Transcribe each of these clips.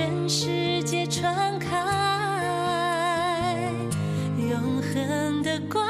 全世界传开，永恒的光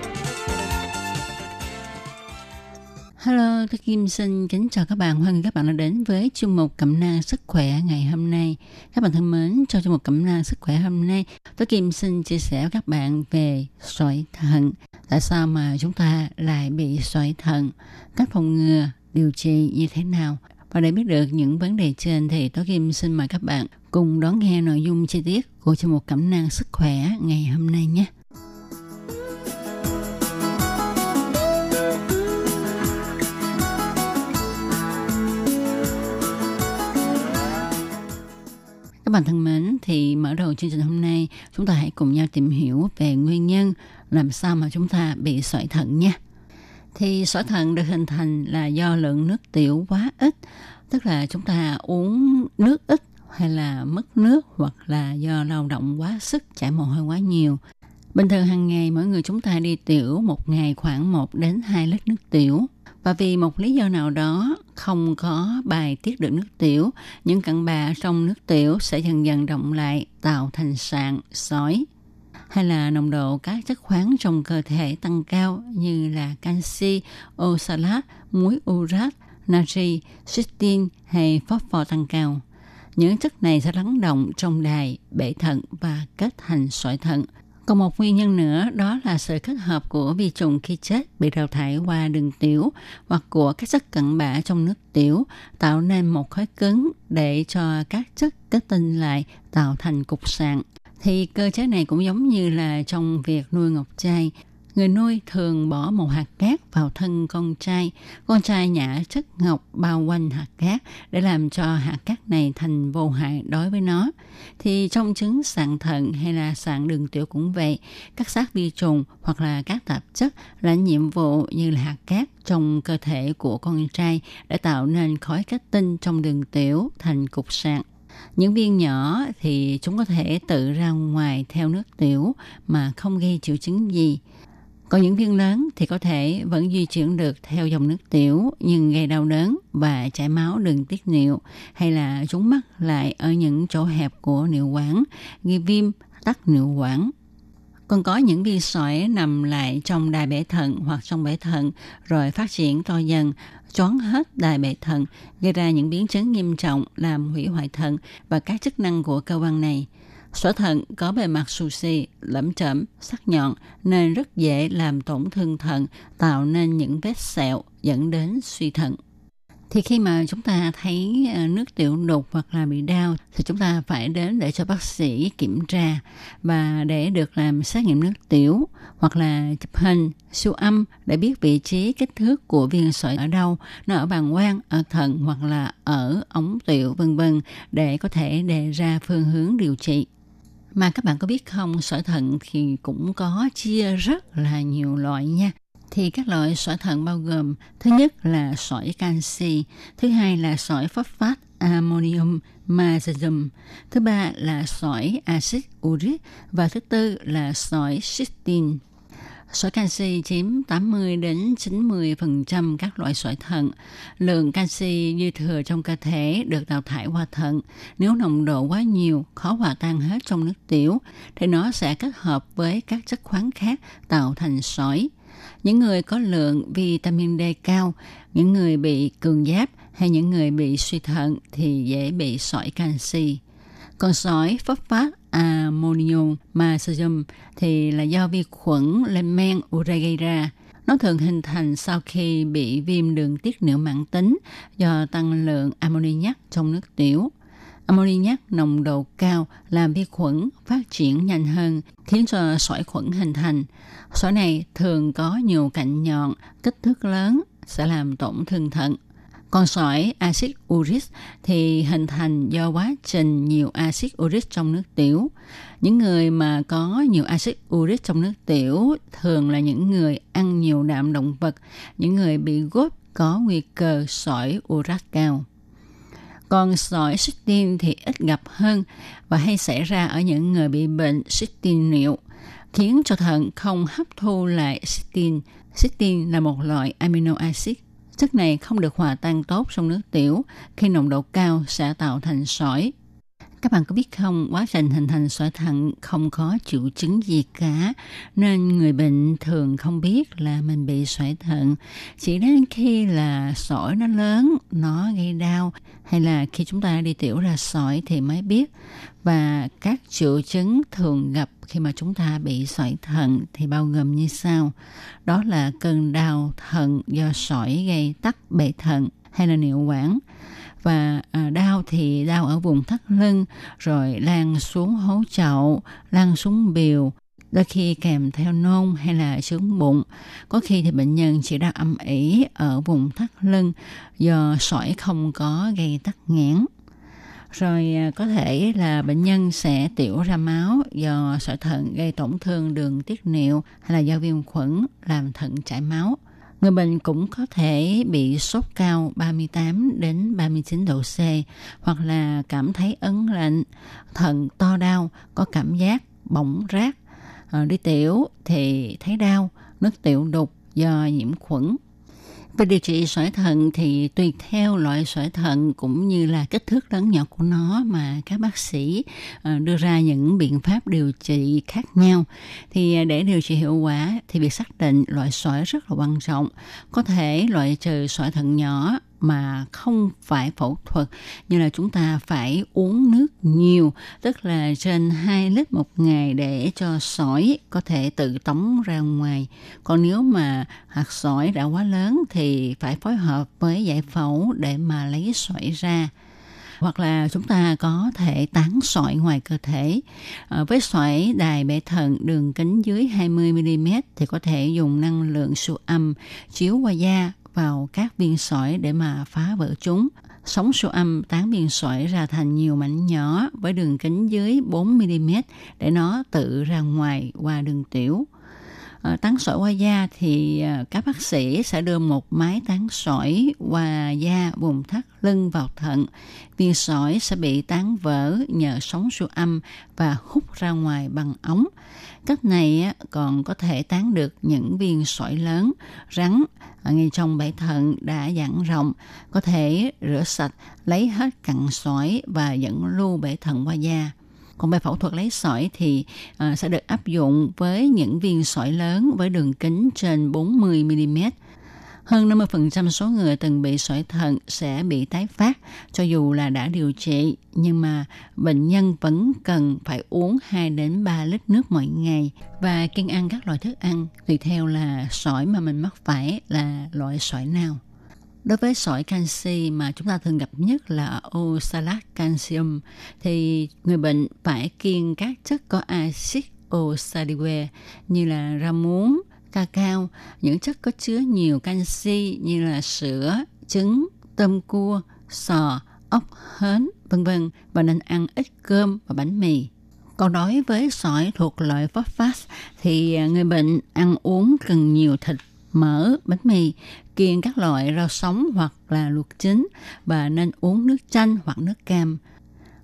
Hello, tôi Kim xin kính chào các bạn. Hoan nghênh các bạn đã đến với chương mục Cẩm nang sức khỏe ngày hôm nay. Các bạn thân mến, trong chương mục Cẩm nang sức khỏe hôm nay, tôi Kim xin chia sẻ với các bạn về sỏi thận. Tại sao mà chúng ta lại bị sỏi thận? Cách phòng ngừa, điều trị như thế nào? Và để biết được những vấn đề trên thì tôi Kim xin mời các bạn cùng đón nghe nội dung chi tiết của chương mục Cẩm nang sức khỏe ngày hôm nay nhé. Các bạn thân mến, thì mở đầu chương trình hôm nay, chúng ta hãy cùng nhau tìm hiểu về nguyên nhân làm sao mà chúng ta bị sỏi thận nha. Thì sỏi thận được hình thành là do lượng nước tiểu quá ít, tức là chúng ta uống nước ít hay là mất nước hoặc là do lao động quá sức, chảy mồ hôi quá nhiều. Bình thường hàng ngày mỗi người chúng ta đi tiểu một ngày khoảng 1 đến 2 lít nước tiểu. Và vì một lý do nào đó không có bài tiết được nước tiểu, những cặn bã trong nước tiểu sẽ dần dần động lại tạo thành sạn, sỏi. Hay là nồng độ các chất khoáng trong cơ thể tăng cao như là canxi, oxalat, muối urat, natri, cystine hay phosphor tăng cao. Những chất này sẽ lắng động trong đài, bể thận và kết thành sỏi thận – còn một nguyên nhân nữa, đó là sự kết hợp của vi trùng khi chết bị đào thải qua đường tiểu hoặc của các chất cặn bã trong nước tiểu, tạo nên một khối cứng để cho các chất kết tinh lại, tạo thành cục sạn. Thì cơ chế này cũng giống như là trong việc nuôi ngọc trai Người nuôi thường bỏ một hạt cát vào thân con trai. Con trai nhả chất ngọc bao quanh hạt cát để làm cho hạt cát này thành vô hại đối với nó. Thì trong trứng sạn thận hay là sạn đường tiểu cũng vậy. Các xác vi trùng hoặc là các tạp chất là nhiệm vụ như là hạt cát trong cơ thể của con trai để tạo nên khói kết tinh trong đường tiểu thành cục sạn. Những viên nhỏ thì chúng có thể tự ra ngoài theo nước tiểu mà không gây triệu chứng gì. Còn những viên lớn thì có thể vẫn di chuyển được theo dòng nước tiểu nhưng gây đau đớn và chảy máu đường tiết niệu hay là chúng mắc lại ở những chỗ hẹp của niệu quản, gây viêm, tắc niệu quản. Còn có những viên sỏi nằm lại trong đài bể thận hoặc trong bể thận rồi phát triển to dần, choáng hết đài bể thận, gây ra những biến chứng nghiêm trọng làm hủy hoại thận và các chức năng của cơ quan này – Sỏi thận có bề mặt xù xì, lẫm chẩm, sắc nhọn nên rất dễ làm tổn thương thận, tạo nên những vết sẹo dẫn đến suy thận. Thì khi mà chúng ta thấy ờ, nước tiểu đục hoặc là bị đau thì chúng ta phải đến để cho bác sĩ kiểm tra và để được làm xét nghiệm nước tiểu hoặc là chụp hình, siêu âm để biết vị trí kích thước của viên sỏi ở đâu, nó ở bàng quang, ở thận hoặc là ở ống tiểu vân vân để có thể đề ra phương hướng điều trị. Mà các bạn có biết không, sỏi thận thì cũng có chia rất là nhiều loại nha. Thì các loại sỏi thận bao gồm thứ nhất là sỏi canxi, thứ hai là sỏi phosphat ammonium magnesium, thứ ba là sỏi axit uric và thứ tư là sỏi cystine. Sỏi canxi chiếm 80 đến 90% các loại sỏi thận. Lượng canxi dư thừa trong cơ thể được đào thải qua thận. Nếu nồng độ quá nhiều, khó hòa tan hết trong nước tiểu, thì nó sẽ kết hợp với các chất khoáng khác tạo thành sỏi. Những người có lượng vitamin D cao, những người bị cường giáp hay những người bị suy thận thì dễ bị sỏi canxi. Còn sỏi phosphat ammonium magnesium thì là do vi khuẩn lên men ure gây ra. Nó thường hình thành sau khi bị viêm đường tiết niệu mãn tính do tăng lượng ammoniac trong nước tiểu. Ammoniac nồng độ cao làm vi khuẩn phát triển nhanh hơn, khiến cho sỏi khuẩn hình thành. Sỏi này thường có nhiều cạnh nhọn, kích thước lớn, sẽ làm tổn thương thận. Còn sỏi axit uric thì hình thành do quá trình nhiều axit uric trong nước tiểu. Những người mà có nhiều axit uric trong nước tiểu thường là những người ăn nhiều đạm động vật, những người bị gốt có nguy cơ sỏi uric cao. Còn sỏi cystin thì ít gặp hơn và hay xảy ra ở những người bị bệnh cystin niệu, khiến cho thận không hấp thu lại cystin. cystin là một loại amino acid Chất này không được hòa tan tốt trong nước tiểu, khi nồng độ cao sẽ tạo thành sỏi. Các bạn có biết không, quá trình hình thành sỏi thận không có triệu chứng gì cả, nên người bệnh thường không biết là mình bị sỏi thận. Chỉ đến khi là sỏi nó lớn, nó gây đau, hay là khi chúng ta đi tiểu ra sỏi thì mới biết. Và các triệu chứng thường gặp khi mà chúng ta bị sỏi thận thì bao gồm như sau. Đó là cơn đau thận do sỏi gây tắc bệ thận hay là niệu quản và à, đau thì đau ở vùng thắt lưng, rồi lan xuống hố chậu, lan xuống biểu đôi khi kèm theo nôn hay là sướng bụng. Có khi thì bệnh nhân chỉ đau âm ỉ ở vùng thắt lưng, do sỏi không có gây tắc nghẽn. Rồi à, có thể là bệnh nhân sẽ tiểu ra máu do sỏi thận gây tổn thương đường tiết niệu hay là do viêm khuẩn làm thận chảy máu. Người bệnh cũng có thể bị sốt cao 38 đến 39 độ C hoặc là cảm thấy ấn lạnh, thận to đau, có cảm giác bỏng rát. Ờ, đi tiểu thì thấy đau, nước tiểu đục do nhiễm khuẩn về điều trị sỏi thận thì tùy theo loại sỏi thận cũng như là kích thước lớn nhỏ của nó mà các bác sĩ ờ, đưa ra những biện pháp điều trị khác nhau. Thì ờ, để điều trị hiệu quả thì việc xác định loại sỏi rất là quan trọng. Có thể loại trừ sỏi thận nhỏ mà không phải phẫu thuật như là chúng ta phải uống nước nhiều tức là trên 2 lít một ngày để cho sỏi có thể tự tống ra ngoài còn nếu mà hạt sỏi đã quá lớn thì phải phối hợp với giải phẫu để mà lấy sỏi ra hoặc là chúng ta có thể tán sỏi ngoài cơ thể. À, với sỏi đài bể thận đường kính dưới 20mm thì có thể dùng năng lượng siêu âm chiếu qua da vào các viên sỏi để mà phá vỡ chúng. Sóng siêu âm tán viên sỏi ra thành nhiều mảnh nhỏ với đường kính dưới 4mm để nó tự ra ngoài qua đường tiểu. Ờ, tán sỏi qua da thì ờ, các bác sĩ sẽ đưa một máy tán sỏi qua da vùng thắt lưng vào thận. Viên sỏi sẽ bị tán vỡ nhờ sóng siêu âm và hút ra ngoài bằng ống. Cách này còn có thể tán được những viên sỏi lớn, rắn ngay trong bể thận đã giãn rộng, có thể rửa sạch, lấy hết cặn sỏi và dẫn lưu bể thận qua da. Còn bài phẫu thuật lấy sỏi thì uh, sẽ được áp dụng với những viên sỏi lớn với đường kính trên 40 mm hơn 50% số người từng bị sỏi thận sẽ bị tái phát cho dù là đã điều trị, nhưng mà bệnh nhân vẫn cần phải uống 2 đến 3 lít nước mỗi ngày và kiêng ăn các loại thức ăn tùy theo là sỏi mà mình mắc phải là loại sỏi nào. Đối với sỏi canxi mà chúng ta thường gặp nhất là oxalat calcium thì người bệnh phải kiêng các chất có axit oxalique như là rau muống, cacao, những chất có chứa nhiều canxi như là sữa, trứng, tôm cua, sò, ốc hến, vân vân và nên ăn ít cơm và bánh mì. Còn đối với sỏi thuộc loại phosphat thì người bệnh ăn uống cần nhiều thịt, mỡ, bánh mì, kiêng các loại rau sống hoặc là luộc chín và nên uống nước chanh hoặc nước cam.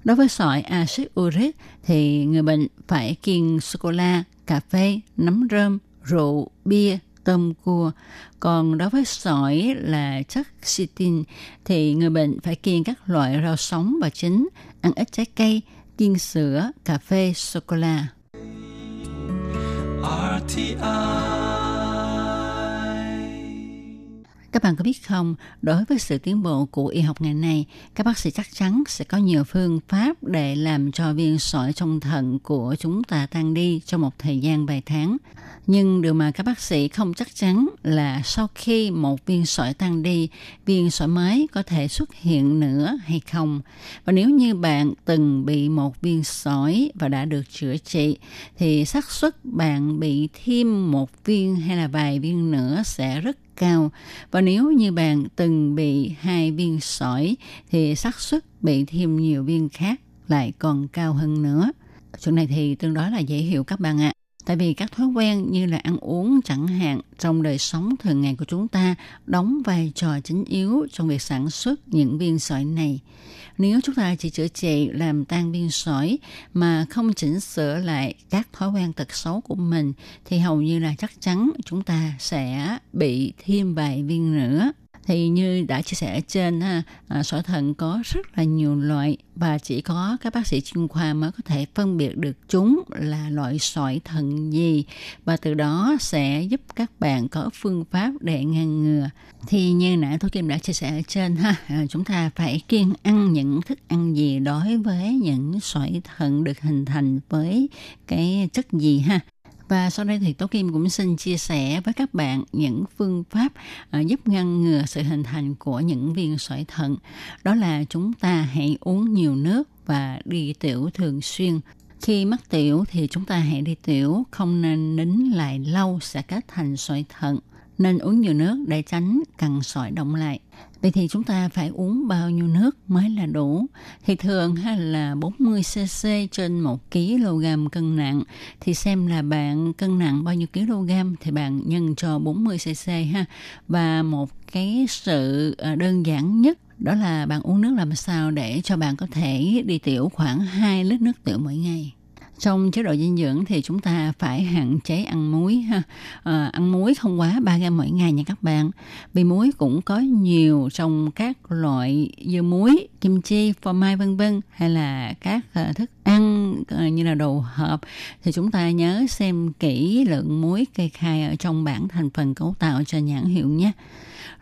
Đối với sỏi axit uric thì người bệnh phải kiêng sô-cô-la, cà phê, nấm rơm, rượu, bia, tôm cua. Còn đối với sỏi là chất chitin thì người bệnh phải kiêng các loại rau sống và chín, ăn ít trái cây, kiêng sữa, cà phê, sô-cô-la. RTI các bạn có biết không, đối với sự tiến bộ của y học ngày nay, các bác sĩ chắc chắn sẽ có nhiều phương pháp để làm cho viên sỏi trong thận của chúng ta tan đi trong một thời gian vài tháng. Nhưng điều mà các bác sĩ không chắc chắn là sau khi một viên sỏi tan đi, viên sỏi mới có thể xuất hiện nữa hay không. Và nếu như bạn từng bị một viên sỏi và đã được chữa trị, thì xác suất bạn bị thêm một viên hay là vài viên nữa sẽ rất cao và nếu như bạn từng bị hai viên sỏi, thì xác suất bị thêm nhiều viên khác lại còn cao hơn nữa. Chuyện này thì tương đối là dễ hiểu các bạn ạ. Tại vì các thói quen như là ăn uống chẳng hạn trong đời sống thường ngày của chúng ta đóng vai trò chính yếu trong việc sản xuất những viên sỏi này. Nếu chúng ta chỉ chữa trị làm tan viên sỏi mà không chỉnh sửa lại các thói quen tật xấu của mình, thì hầu như là chắc chắn chúng ta sẽ bị thêm vài viên nữa thì như đã chia sẻ ở trên ha, à, sỏi thận có rất là nhiều loại và chỉ có các bác sĩ chuyên khoa mới có thể phân biệt được chúng là loại sỏi thận gì và từ đó sẽ giúp các bạn có phương pháp để ngăn ngừa. Thì như nãy tôi Kim đã chia sẻ ở trên ha, à, chúng ta phải kiêng ăn những thức ăn gì đối với những sỏi thận được hình thành với cái chất gì ha và sau đây thì Tố Kim cũng xin chia sẻ với các bạn những phương pháp ờ, giúp ngăn ngừa sự hình thành của những viên sỏi thận. Đó là chúng ta hãy uống nhiều nước và đi tiểu thường xuyên. Khi mắc tiểu thì chúng ta hãy đi tiểu, không nên nín lại lâu sẽ kết thành sỏi thận. Nên uống nhiều nước để tránh cằn sỏi động lại. Vậy thì chúng ta phải uống bao nhiêu nước mới là đủ? Thì thường hay là 40cc trên 1 kg cân nặng thì xem là bạn cân nặng bao nhiêu kg thì bạn nhân cho 40cc ha. Và một cái sự ờ, đơn giản nhất đó là bạn uống nước làm sao để cho bạn có thể đi tiểu khoảng 2 lít nước tiểu mỗi ngày trong chế độ dinh dưỡng thì chúng ta phải hạn chế ăn muối ha. À, ăn muối không quá 3 gram mỗi ngày nha các bạn. Vì muối cũng có nhiều trong các loại dưa muối kim chi phô mai vân vân hay là các ờ, thức ăn ờ, như là đồ hộp. Thì chúng ta nhớ xem kỹ lượng muối kê khai ở trong bảng thành phần cấu tạo cho nhãn hiệu nhé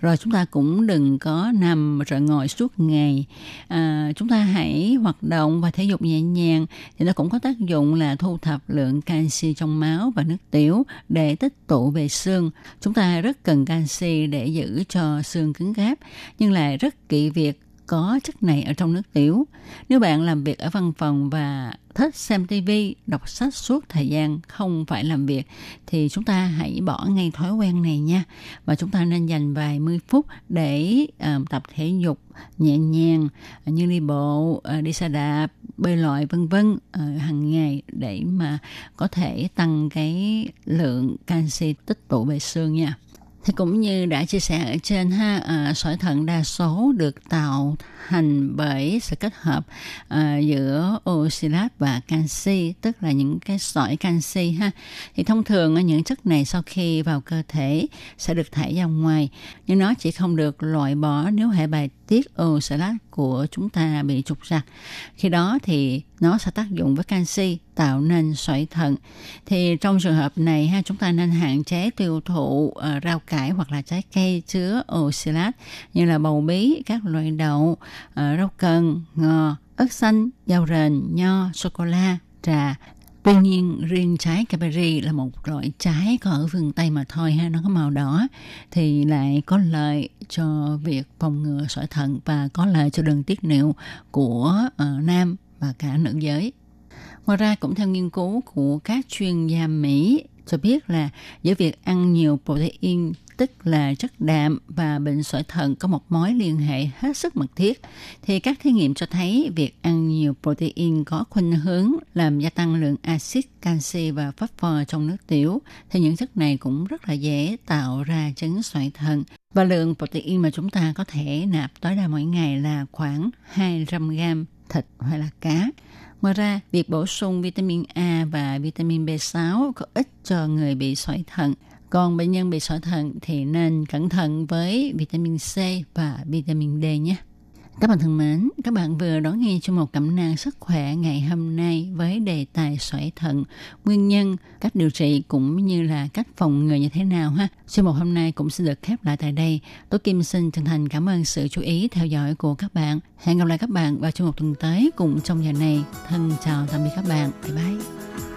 rồi chúng ta cũng đừng có nằm rồi ngồi suốt ngày. À, chúng ta hãy hoạt động và thể dục nhẹ nhàng. Thì nó cũng có tác dụng là thu thập lượng canxi trong máu và nước tiểu để tích tụ về xương. Chúng ta rất cần canxi để giữ cho xương cứng cáp nhưng lại rất kỵ việc có chất này ở trong nước tiểu. Nếu bạn làm việc ở văn phòng và thích xem TV, đọc sách suốt thời gian không phải làm việc thì chúng ta hãy bỏ ngay thói quen này nha. Và chúng ta nên dành vài mươi phút để uh, tập thể dục nhẹ nhàng ờ, như đi bộ, uh, đi xe đạp, bơi lội vân vân uh, hàng ngày để mà có thể tăng cái lượng canxi tích tụ về xương nha. Thì cũng như đã chia sẻ ở trên ha, à, sỏi thận đa số được tạo thành bởi sự kết hợp à, giữa oxalat và canxi, tức là những cái sỏi canxi ha. Thì thông thường những chất này sau khi vào cơ thể sẽ được thải ra ngoài, nhưng nó chỉ không được loại bỏ nếu hệ bài tiết oxalat của chúng ta bị trục trặc. Khi đó thì nó sẽ tác dụng với canxi tạo nên sỏi thận. Thì trong trường hợp này ha chúng ta nên hạn chế tiêu thụ uh, rau cải hoặc là trái cây chứa oxalat như là bầu bí, các loại đậu, uh, rau cần, ngò, ớt xanh, dầu rền, nho, sô cô la, trà Tuy nhiên riêng trái Capri là một loại trái có ở phương Tây mà thôi ha, nó có màu đỏ thì lại có lợi cho việc phòng ngừa sỏi thận và có lợi cho đường tiết niệu của uh, nam và cả nữ giới. Ngoài ra cũng theo nghiên cứu của các chuyên gia Mỹ cho biết là giữa việc ăn nhiều protein tức là chất đạm và bệnh sỏi thận có một mối liên hệ hết sức mật thiết, thì các thí nghiệm cho thấy việc ăn nhiều protein có khuynh hướng làm gia tăng lượng axit, canxi và phosphor trong nước tiểu, thì những chất này cũng rất là dễ tạo ra chứng sỏi thận. Và lượng protein mà chúng ta có thể nạp tối đa mỗi ngày là khoảng 200 gram thịt hoặc là cá. Ngoài ra, việc bổ sung vitamin A và vitamin B6 có ích cho người bị sỏi thận. Còn bệnh nhân bị sỏi thận thì nên cẩn thận với vitamin C và vitamin D nhé. Các bạn thân mến, các bạn vừa đón nghe chương một cẩm nang sức khỏe ngày hôm nay với đề tài sỏi thận, nguyên nhân, cách điều trị cũng như là cách phòng ngừa như thế nào ha. chương một hôm nay cũng sẽ được khép lại tại đây. Tôi Kim xin chân thành cảm ơn sự chú ý theo dõi của các bạn. Hẹn gặp lại các bạn vào chương một tuần tới cùng trong giờ này. Thân chào tạm biệt các bạn. Bye bye.